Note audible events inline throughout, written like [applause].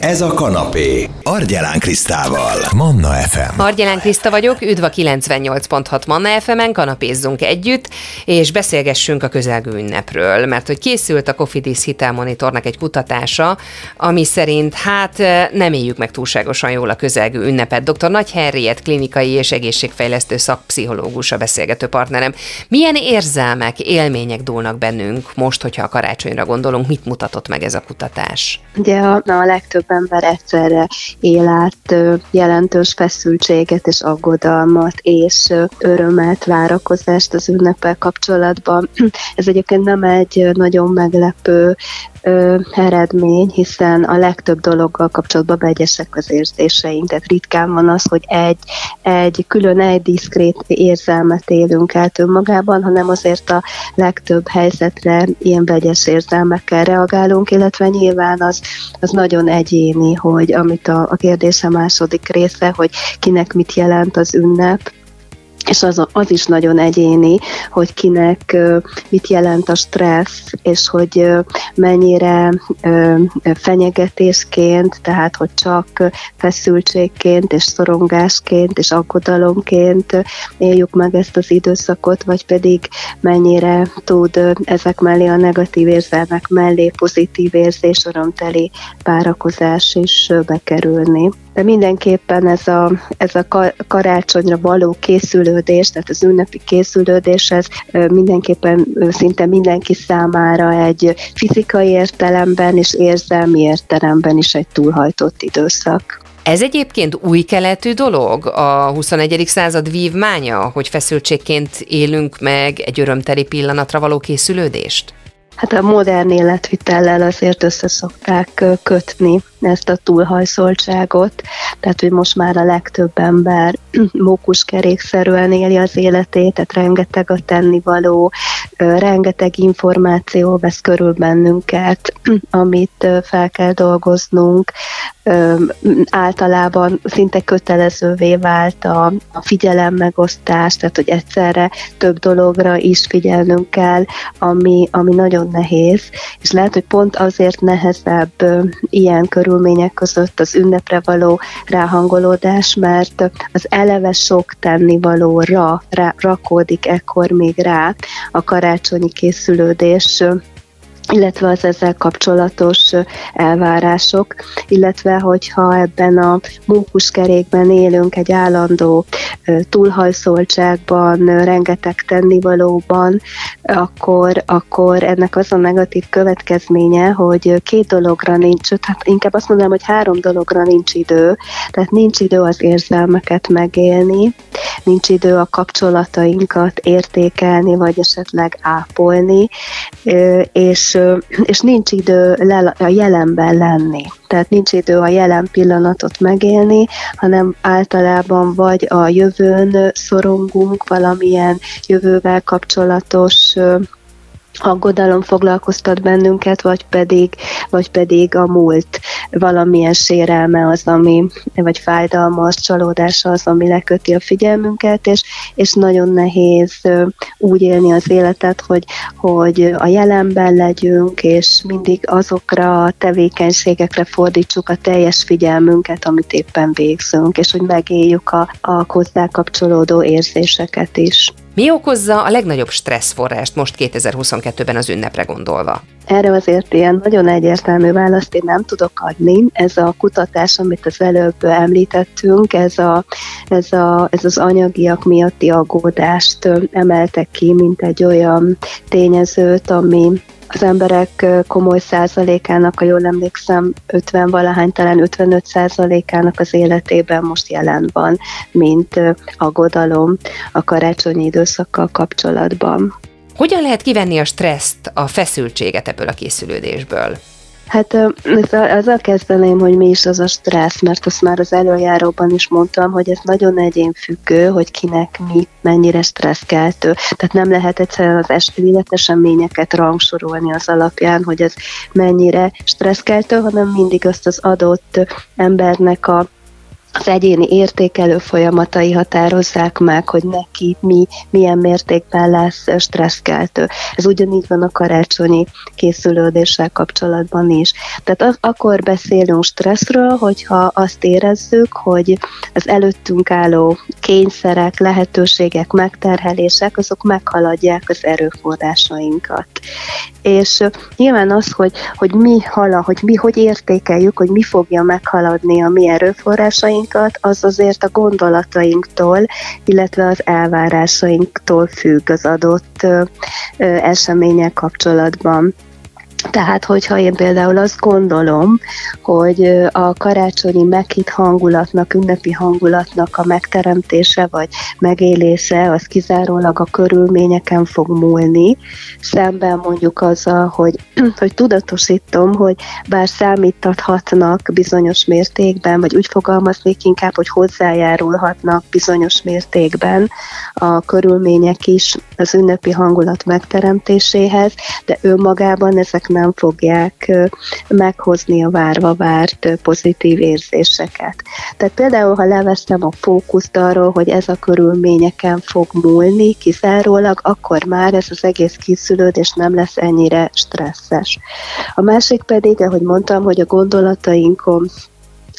Ez a kanapé. Argyelán Krisztával. Manna FM. Argyelán Kriszta vagyok, üdv a 98.6 Manna FM-en, kanapézzunk együtt, és beszélgessünk a közelgő ünnepről, mert hogy készült a Cofidis hitelmonitornak egy kutatása, ami szerint hát nem éljük meg túlságosan jól a közelgő ünnepet. Dr. Nagy Henriett, klinikai és egészségfejlesztő szakpszichológus a beszélgető partnerem. Milyen érzelmek, élmények dúlnak bennünk most, hogyha a karácsonyra gondolunk, mit mutatott meg ez a kutatás? Ugye a, a legtöbb ember egyszerre él át jelentős feszültséget és aggodalmat és örömet, várakozást az ünnepel kapcsolatban. [clears throat] Ez egyébként nem egy nagyon meglepő ö, eredmény, hiszen a legtöbb dologgal kapcsolatban vegyesek az érzéseink, tehát ritkán van az, hogy egy, egy külön egy diszkrét érzelmet élünk át önmagában, hanem azért a legtöbb helyzetre ilyen vegyes érzelmekkel reagálunk, illetve nyilván az, az nagyon egyéni, hogy amit a, a kérdése második része, hogy kinek mit jelent az ünnep, és az, az is nagyon egyéni, hogy kinek mit jelent a stressz, és hogy mennyire fenyegetésként, tehát hogy csak feszültségként, és szorongásként, és aggodalomként éljük meg ezt az időszakot, vagy pedig mennyire tud ezek mellé a negatív érzelmek mellé pozitív érzés, örömteli várakozás is bekerülni. De mindenképpen ez a, ez a karácsonyra való készülődés, tehát az ünnepi készülődés, ez mindenképpen szinte mindenki számára egy fizikai értelemben és érzelmi értelemben is egy túlhajtott időszak. Ez egyébként új keletű dolog, a 21. század vívmánya, hogy feszültségként élünk meg egy örömteli pillanatra való készülődést? Hát a modern életvitellel azért összeszokták kötni ezt a túlhajszoltságot, tehát hogy most már a legtöbb ember [clears throat] mókuskerékszerűen éli az életét, tehát rengeteg a tennivaló, rengeteg információ vesz körül bennünket, [clears throat] amit fel kell dolgoznunk, általában szinte kötelezővé vált a, a megosztás, tehát hogy egyszerre több dologra is figyelnünk kell, ami, ami nagyon nehéz, és lehet, hogy pont azért nehezebb ilyen körülmények között az ünnepre való ráhangolódás, mert az eleve sok tennivalóra rá, rakódik ekkor még rá a karácsonyi készülődés illetve az ezzel kapcsolatos elvárások, illetve hogyha ebben a mókuskerékben élünk egy állandó túlhajszoltságban, rengeteg tennivalóban, akkor, akkor ennek az a negatív következménye, hogy két dologra nincs, hát inkább azt mondanám, hogy három dologra nincs idő, tehát nincs idő az érzelmeket megélni, nincs idő a kapcsolatainkat értékelni, vagy esetleg ápolni, és és nincs idő a jelenben lenni. Tehát nincs idő a jelen pillanatot megélni, hanem általában vagy a jövőn szorongunk, valamilyen jövővel kapcsolatos aggodalom foglalkoztat bennünket, vagy pedig, vagy pedig a múlt valamilyen sérelme az, ami, vagy fájdalmas csalódása az, ami leköti a figyelmünket, és, és nagyon nehéz úgy élni az életet, hogy, hogy a jelenben legyünk, és mindig azokra a tevékenységekre fordítsuk a teljes figyelmünket, amit éppen végzünk, és hogy megéljük a, a hozzá kapcsolódó érzéseket is. Mi okozza a legnagyobb stresszforrást most 2022-ben az ünnepre gondolva? Erre azért ilyen nagyon egyértelmű választ én nem tudok adni. Ez a kutatás, amit az előbb említettünk, ez, a, ez, a, ez az anyagiak miatti aggódást emelte ki, mint egy olyan tényezőt, ami az emberek komoly százalékának, ha jól emlékszem, 50 valahány, talán 55 százalékának az életében most jelen van, mint aggodalom a karácsonyi időszakkal kapcsolatban. Hogyan lehet kivenni a stresszt, a feszültséget ebből a készülődésből? Hát azzal kezdeném, hogy mi is az a stressz, mert azt már az előjáróban is mondtam, hogy ez nagyon egyénfüggő, hogy kinek mi mennyire stresszkeltő. Tehát nem lehet egyszerűen az életeseményeket rangsorolni az alapján, hogy ez mennyire stresszkeltő, hanem mindig azt az adott embernek a az egyéni értékelő folyamatai határozzák meg, hogy neki mi, milyen mértékben lesz stresszkeltő. Ez ugyanígy van a karácsonyi készülődéssel kapcsolatban is. Tehát az, akkor beszélünk stresszről, hogyha azt érezzük, hogy az előttünk álló kényszerek, lehetőségek, megterhelések, azok meghaladják az erőforrásainkat. És nyilván az, hogy, hogy mi hala, hogy mi hogy értékeljük, hogy mi fogja meghaladni a mi erőforrásainkat, az azért a gondolatainktól, illetve az elvárásainktól függ az adott események kapcsolatban. Tehát, hogyha én például azt gondolom, hogy a karácsonyi meghitt hangulatnak, ünnepi hangulatnak a megteremtése vagy megélése, az kizárólag a körülményeken fog múlni, szemben mondjuk azzal, hogy, [clears throat] hogy tudatosítom, hogy bár számítathatnak bizonyos mértékben, vagy úgy fogalmaznék inkább, hogy hozzájárulhatnak bizonyos mértékben a körülmények is az ünnepi hangulat megteremtéséhez, de önmagában ezek nem fogják meghozni a várva várt pozitív érzéseket. Tehát például, ha leveszem a fókuszt arról, hogy ez a körülményeken fog múlni kizárólag, akkor már ez az egész készülődés nem lesz ennyire stresszes. A másik pedig, ahogy mondtam, hogy a gondolatainkon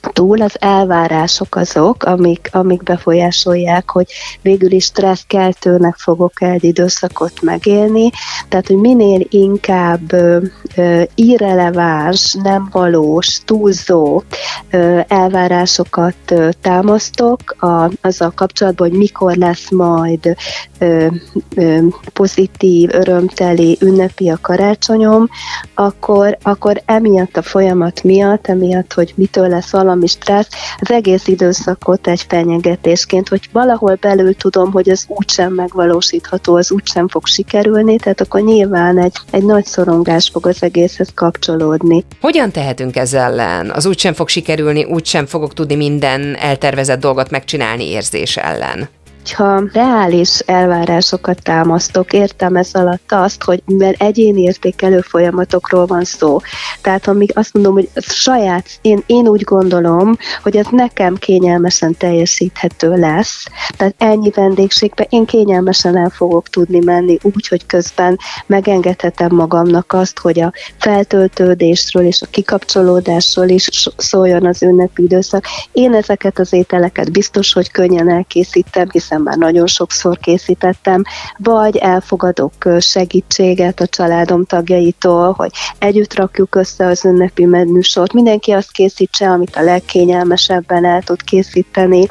túl az elvárások azok, amik, amik befolyásolják, hogy végül is stresszkeltőnek fogok egy időszakot megélni, tehát hogy minél inkább ö, ö, irreleváns, nem valós, túlzó ö, elvárásokat ö, támasztok a, azzal kapcsolatban, hogy mikor lesz majd ö, ö, pozitív, örömteli, ünnepi a karácsonyom, akkor, akkor emiatt a folyamat miatt, emiatt, hogy mitől lesz valami valami stressz, az egész időszakot egy fenyegetésként, hogy valahol belül tudom, hogy az úgysem megvalósítható, az úgysem fog sikerülni, tehát akkor nyilván egy, egy nagy szorongás fog az egészhez kapcsolódni. Hogyan tehetünk ezzel ellen? Az úgysem fog sikerülni, úgysem fogok tudni minden eltervezett dolgot megcsinálni érzés ellen ha reális elvárásokat támasztok, értem ez alatt azt, hogy mert egyéni értékelő folyamatokról van szó. Tehát amíg azt mondom, hogy saját, én, én úgy gondolom, hogy ez nekem kényelmesen teljesíthető lesz. Tehát ennyi vendégségben én kényelmesen el fogok tudni menni úgy, hogy közben megengedhetem magamnak azt, hogy a feltöltődésről és a kikapcsolódásról is szóljon az ünnepi időszak. Én ezeket az ételeket biztos, hogy könnyen elkészítem, hiszen hiszen már nagyon sokszor készítettem, vagy elfogadok segítséget a családom tagjaitól, hogy együtt rakjuk össze az ünnepi menüsort. Mindenki azt készítse, amit a legkényelmesebben el tud készíteni.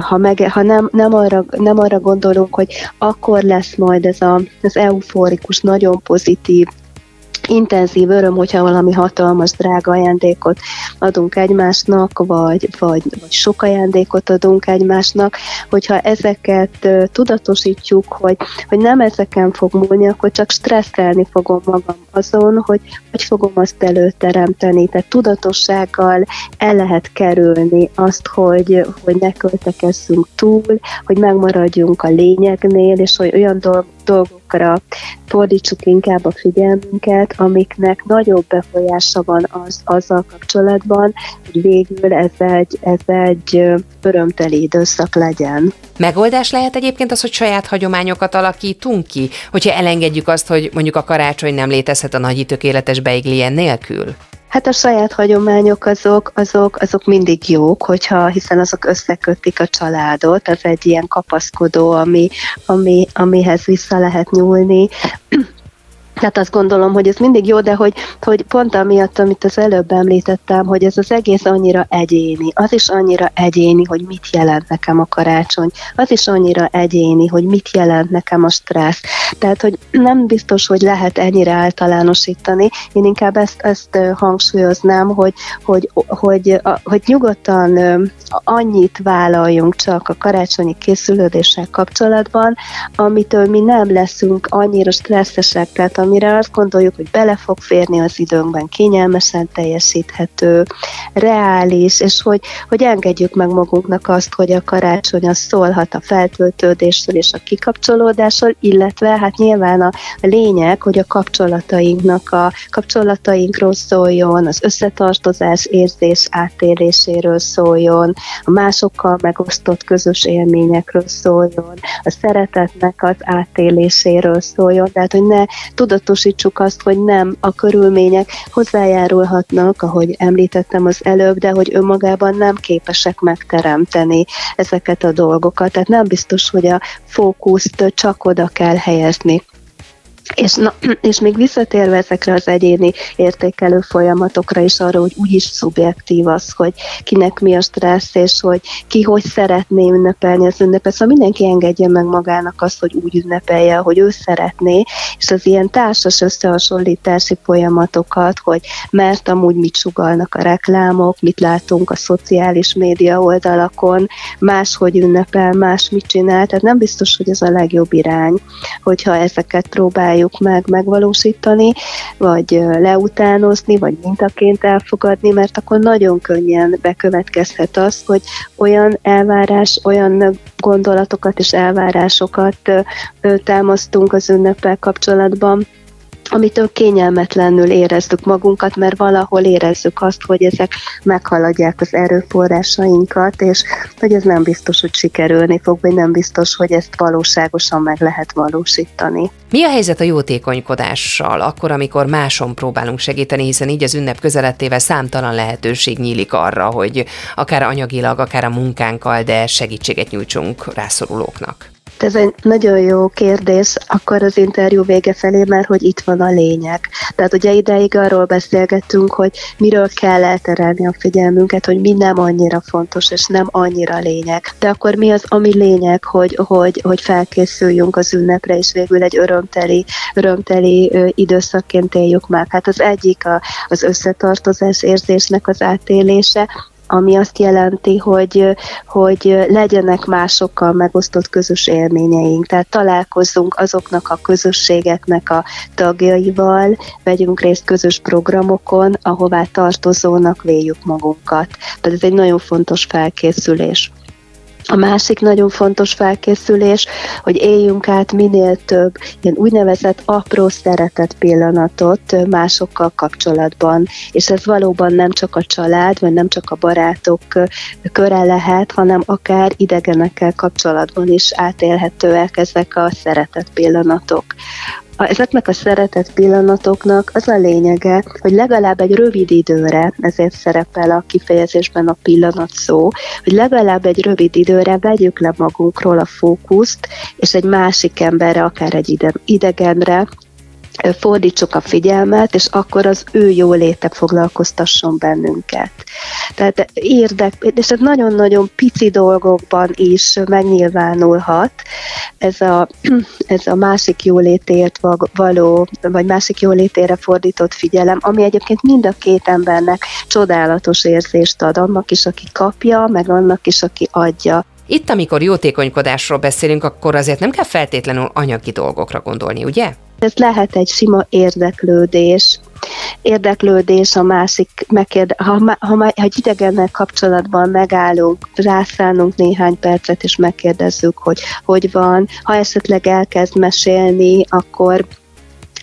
Ha, meg, ha nem, nem, arra, nem arra gondolunk, hogy akkor lesz majd ez a, az euforikus, nagyon pozitív intenzív öröm, hogyha valami hatalmas, drága ajándékot adunk egymásnak, vagy, vagy, vagy sok ajándékot adunk egymásnak, hogyha ezeket tudatosítjuk, hogy, hogy nem ezeken fog múlni, akkor csak stresszelni fogom magam azon, hogy hogy fogom azt előteremteni. Tehát tudatossággal el lehet kerülni azt, hogy, hogy ne költekezzünk túl, hogy megmaradjunk a lényegnél, és hogy olyan dolgok dolgokra fordítsuk inkább a figyelmünket, amiknek nagyobb befolyása van az, azzal kapcsolatban, hogy végül ez egy, ez egy örömteli időszak legyen. Megoldás lehet egyébként az, hogy saját hagyományokat alakítunk ki, hogyha elengedjük azt, hogy mondjuk a karácsony nem létezhet a nagy tökéletes beiglien nélkül? Hát a saját hagyományok azok, azok, azok mindig jók, hogyha, hiszen azok összekötik a családot, az egy ilyen kapaszkodó, ami, ami, amihez vissza lehet nyúlni. Tehát azt gondolom, hogy ez mindig jó, de hogy, hogy pont amiatt, amit az előbb említettem, hogy ez az egész annyira egyéni, az is annyira egyéni, hogy mit jelent nekem a karácsony, az is annyira egyéni, hogy mit jelent nekem a stressz. Tehát, hogy nem biztos, hogy lehet ennyire általánosítani, én inkább ezt, ezt hangsúlyoznám, hogy, hogy, hogy, hogy nyugodtan annyit vállaljunk csak a karácsonyi készülődéssel kapcsolatban, amitől mi nem leszünk annyira stresszesek, tehát amire azt gondoljuk, hogy bele fog férni az időnkben, kényelmesen teljesíthető, reális, és hogy, hogy engedjük meg magunknak azt, hogy a karácsony az szólhat a feltöltődésről és a kikapcsolódásról, illetve hát nyilván a, lényeg, hogy a kapcsolatainknak a kapcsolatainkról szóljon, az összetartozás érzés átéléséről szóljon, a másokkal megosztott közös élményekről szóljon, a szeretetnek az átéléséről szóljon, tehát hogy ne tudatosítsuk azt, hogy nem a körülmények hozzájárulhatnak, ahogy említettem az előbb, de hogy önmagában nem képesek megteremteni ezeket a dolgokat. Tehát nem biztos, hogy a fókuszt csak oda kell helyezni. És, na, és még visszatérve ezekre az egyéni értékelő folyamatokra is arra, hogy úgyis szubjektív az, hogy kinek mi a stressz, és hogy ki hogy szeretné ünnepelni az ünnepet. Szóval mindenki engedje meg magának azt, hogy úgy ünnepelje, hogy ő szeretné, és az ilyen társas összehasonlítási folyamatokat, hogy mert amúgy mit sugalnak a reklámok, mit látunk a szociális média oldalakon, máshogy ünnepel, más mit csinál, tehát nem biztos, hogy ez a legjobb irány, hogyha ezeket próbáljuk próbáljuk meg megvalósítani, vagy leutánozni, vagy mintaként elfogadni, mert akkor nagyon könnyen bekövetkezhet az, hogy olyan elvárás, olyan gondolatokat és elvárásokat támasztunk az ünnepel kapcsolatban, amitől kényelmetlenül érezzük magunkat, mert valahol érezzük azt, hogy ezek meghaladják az erőforrásainkat, és hogy ez nem biztos, hogy sikerülni fog, vagy nem biztos, hogy ezt valóságosan meg lehet valósítani. Mi a helyzet a jótékonykodással, akkor, amikor máson próbálunk segíteni, hiszen így az ünnep közelettével számtalan lehetőség nyílik arra, hogy akár anyagilag, akár a munkánkkal, de segítséget nyújtsunk rászorulóknak? Ez egy nagyon jó kérdés, akkor az interjú vége felé, mert hogy itt van a lényeg. Tehát ugye ideig arról beszélgettünk, hogy miről kell elterelni a figyelmünket, hogy mi nem annyira fontos, és nem annyira lényeg. De akkor mi az, ami lényeg, hogy, hogy, hogy felkészüljünk az ünnepre, és végül egy örömteli, örömteli időszakként éljük meg. Hát az egyik a, az összetartozás érzésnek az átélése, ami azt jelenti, hogy, hogy legyenek másokkal megosztott közös élményeink. Tehát találkozzunk azoknak a közösségeknek a tagjaival, vegyünk részt közös programokon, ahová tartozónak véljük magunkat. Tehát ez egy nagyon fontos felkészülés. A másik nagyon fontos felkészülés, hogy éljünk át minél több ilyen úgynevezett apró szeretet pillanatot másokkal kapcsolatban, és ez valóban nem csak a család, vagy nem csak a barátok köre lehet, hanem akár idegenekkel kapcsolatban is átélhetőek ezek a szeretet pillanatok ezeknek a szeretett pillanatoknak az a lényege, hogy legalább egy rövid időre, ezért szerepel a kifejezésben a pillanat szó, hogy legalább egy rövid időre vegyük le magunkról a fókuszt, és egy másik emberre, akár egy idegenre, fordítsuk a figyelmet, és akkor az ő jóléte foglalkoztasson bennünket. Tehát érdek, és ez nagyon-nagyon pici dolgokban is megnyilvánulhat, ez a, [clears throat] ez a másik jólétért való, vagy másik jólétére fordított figyelem, ami egyébként mind a két embernek csodálatos érzést ad, annak is, aki kapja, meg annak is, aki adja. Itt, amikor jótékonykodásról beszélünk, akkor azért nem kell feltétlenül anyagi dolgokra gondolni, ugye? Ez lehet egy sima érdeklődés, érdeklődés a másik, megkérde, ha, ha, ha, egy idegennel kapcsolatban megállunk, rászánunk néhány percet, és megkérdezzük, hogy hogy van, ha esetleg elkezd mesélni, akkor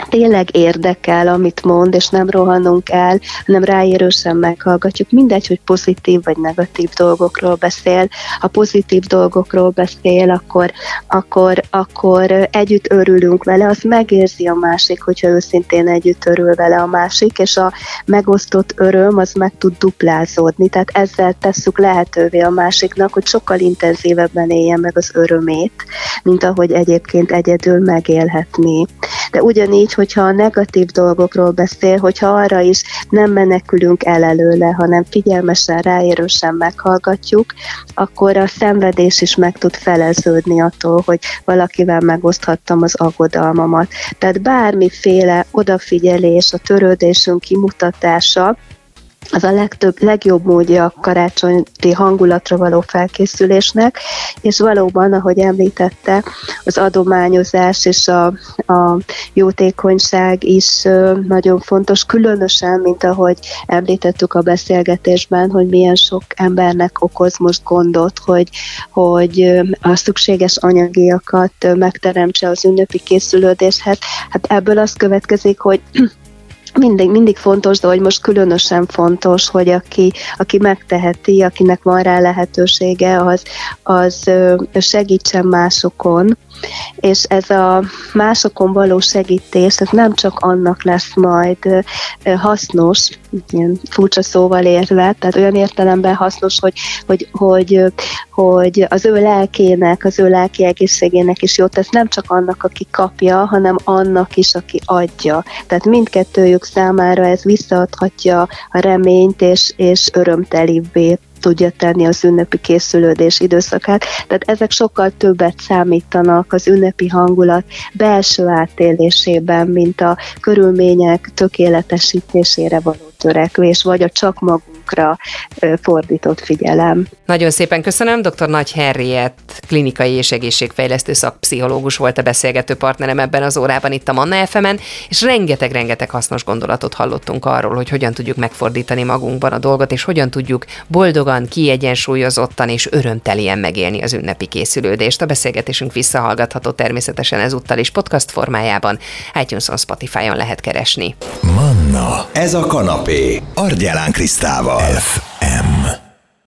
tényleg érdekel, amit mond, és nem rohanunk el, hanem ráérősen meghallgatjuk. Mindegy, hogy pozitív vagy negatív dolgokról beszél. Ha pozitív dolgokról beszél, akkor, akkor, akkor együtt örülünk vele, az megérzi a másik, hogyha őszintén együtt örül vele a másik, és a megosztott öröm az meg tud duplázódni. Tehát ezzel tesszük lehetővé a másiknak, hogy sokkal intenzívebben élje meg az örömét, mint ahogy egyébként egyedül megélhetni. De ugyanígy így, hogyha a negatív dolgokról beszél, hogyha arra is nem menekülünk el előle, hanem figyelmesen, ráérősen meghallgatjuk, akkor a szenvedés is meg tud feleződni attól, hogy valakivel megoszthattam az aggodalmamat. Tehát bármiféle odafigyelés, a törődésünk kimutatása, az a legtöbb, legjobb módja a karácsonyi hangulatra való felkészülésnek, és valóban, ahogy említette, az adományozás és a, a jótékonyság is nagyon fontos, különösen, mint ahogy említettük a beszélgetésben, hogy milyen sok embernek okoz most gondot, hogy, hogy a szükséges anyagiakat megteremtse az ünnepi készülődéshez. Hát ebből az következik, hogy mindig, mindig fontos, de hogy most különösen fontos, hogy aki, aki megteheti, akinek van rá lehetősége, az, az segítsen másokon, és ez a másokon való segítés, ez nem csak annak lesz majd hasznos, ilyen furcsa szóval érve, tehát olyan értelemben hasznos, hogy, hogy, hogy, hogy az ő lelkének, az ő lelki egészségének is jót tesz, nem csak annak, aki kapja, hanem annak is, aki adja. Tehát mindkettőjük számára ez visszaadhatja a reményt, és, és örömtelibbé tudja tenni az ünnepi készülődés időszakát. Tehát ezek sokkal többet számítanak az ünnepi hangulat belső átélésében, mint a körülmények tökéletesítésére való törekvés, vagy a csak magunkra fordított figyelem. Nagyon szépen köszönöm. Dr. Nagy Henriett, klinikai és egészségfejlesztő szakpszichológus volt a beszélgető partnerem ebben az órában itt a Manna fm és rengeteg-rengeteg hasznos gondolatot hallottunk arról, hogy hogyan tudjuk megfordítani magunkban a dolgot, és hogyan tudjuk boldogan, kiegyensúlyozottan és örömtelien megélni az ünnepi készülődést. A beszélgetésünk visszahallgatható természetesen ezúttal is podcast formájában, iTunes-on, Spotify-on lehet keresni. Manna, ez a kanapé, Argyelán Krisztával. FM.